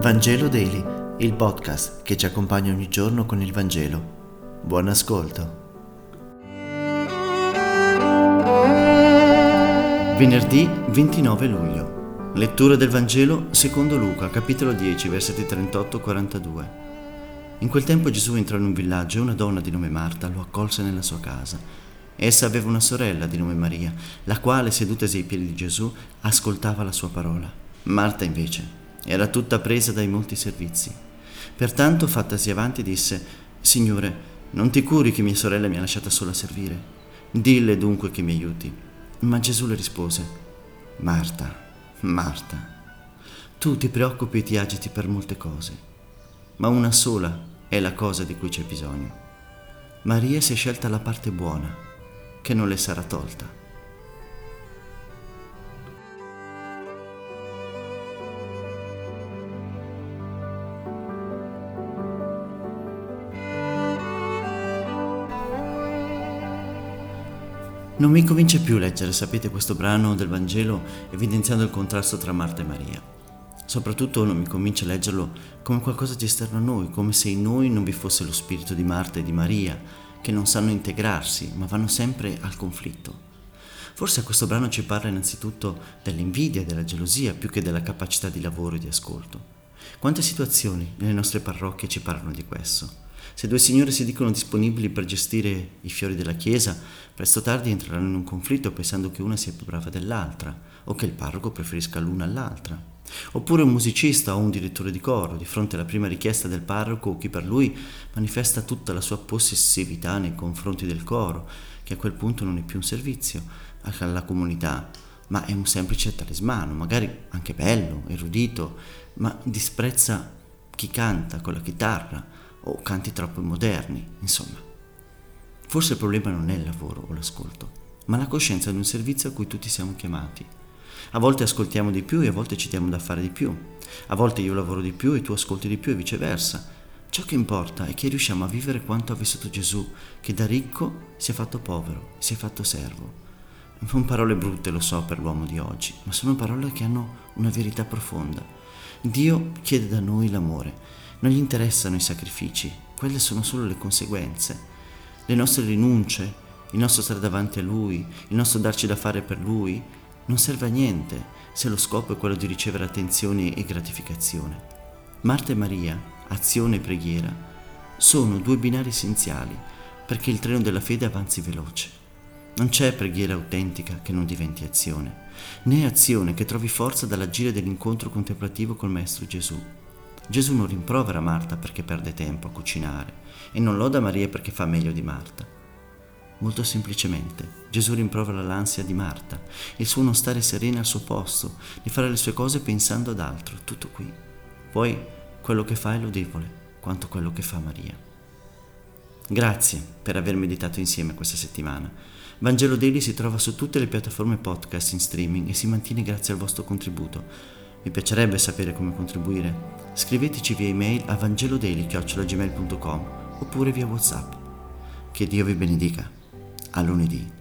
Vangelo Daily, il podcast che ci accompagna ogni giorno con il Vangelo. Buon ascolto. Venerdì 29 luglio. Lettura del Vangelo secondo Luca, capitolo 10, versetti 38-42. In quel tempo Gesù entrò in un villaggio e una donna di nome Marta lo accolse nella sua casa. Essa aveva una sorella di nome Maria, la quale, sedutasi ai piedi di Gesù, ascoltava la sua parola. Marta invece era tutta presa dai molti servizi. Pertanto, fattasi avanti, disse, Signore, non ti curi che mia sorella mi ha lasciata sola a servire? Dille dunque che mi aiuti. Ma Gesù le rispose, Marta, Marta, tu ti preoccupi e ti agiti per molte cose, ma una sola è la cosa di cui c'è bisogno. Maria si è scelta la parte buona, che non le sarà tolta. Non mi convince più leggere, sapete, questo brano del Vangelo evidenziando il contrasto tra Marta e Maria. Soprattutto non mi convince leggerlo come qualcosa di esterno a noi, come se in noi non vi fosse lo spirito di Marta e di Maria, che non sanno integrarsi, ma vanno sempre al conflitto. Forse questo brano ci parla innanzitutto dell'invidia e della gelosia più che della capacità di lavoro e di ascolto. Quante situazioni nelle nostre parrocchie ci parlano di questo? Se due signore si dicono disponibili per gestire i fiori della chiesa, presto o tardi entreranno in un conflitto pensando che una sia più brava dell'altra o che il parroco preferisca l'una all'altra. Oppure un musicista o un direttore di coro, di fronte alla prima richiesta del parroco o chi per lui manifesta tutta la sua possessività nei confronti del coro, che a quel punto non è più un servizio alla comunità, ma è un semplice talismano, magari anche bello, erudito, ma disprezza chi canta con la chitarra o canti troppo moderni, insomma. Forse il problema non è il lavoro o l'ascolto, ma la coscienza di un servizio a cui tutti siamo chiamati. A volte ascoltiamo di più e a volte ci diamo da fare di più. A volte io lavoro di più e tu ascolti di più e viceversa. Ciò che importa è che riusciamo a vivere quanto ha vissuto Gesù, che da ricco si è fatto povero, si è fatto servo. Sono parole brutte, lo so, per l'uomo di oggi, ma sono parole che hanno una verità profonda. Dio chiede da noi l'amore non gli interessano i sacrifici, quelle sono solo le conseguenze. Le nostre rinunce, il nostro stare davanti a Lui, il nostro darci da fare per Lui, non serve a niente se lo scopo è quello di ricevere attenzioni e gratificazione. Marta e Maria, azione e preghiera, sono due binari essenziali perché il treno della fede avanzi veloce. Non c'è preghiera autentica che non diventi azione, né azione che trovi forza dall'agire dell'incontro contemplativo col Maestro Gesù. Gesù non rimprovera Marta perché perde tempo a cucinare e non loda Maria perché fa meglio di Marta. Molto semplicemente, Gesù rimprovera l'ansia di Marta, il suo non stare serena al suo posto, di fare le sue cose pensando ad altro, tutto qui. Poi quello che fa è lodevole, quanto quello che fa Maria. Grazie per aver meditato insieme questa settimana. Vangelo Daily si trova su tutte le piattaforme podcast in streaming e si mantiene grazie al vostro contributo. Mi piacerebbe sapere come contribuire. Scriveteci via email a vangelodeli.gmail.com oppure via Whatsapp. Che Dio vi benedica. A lunedì.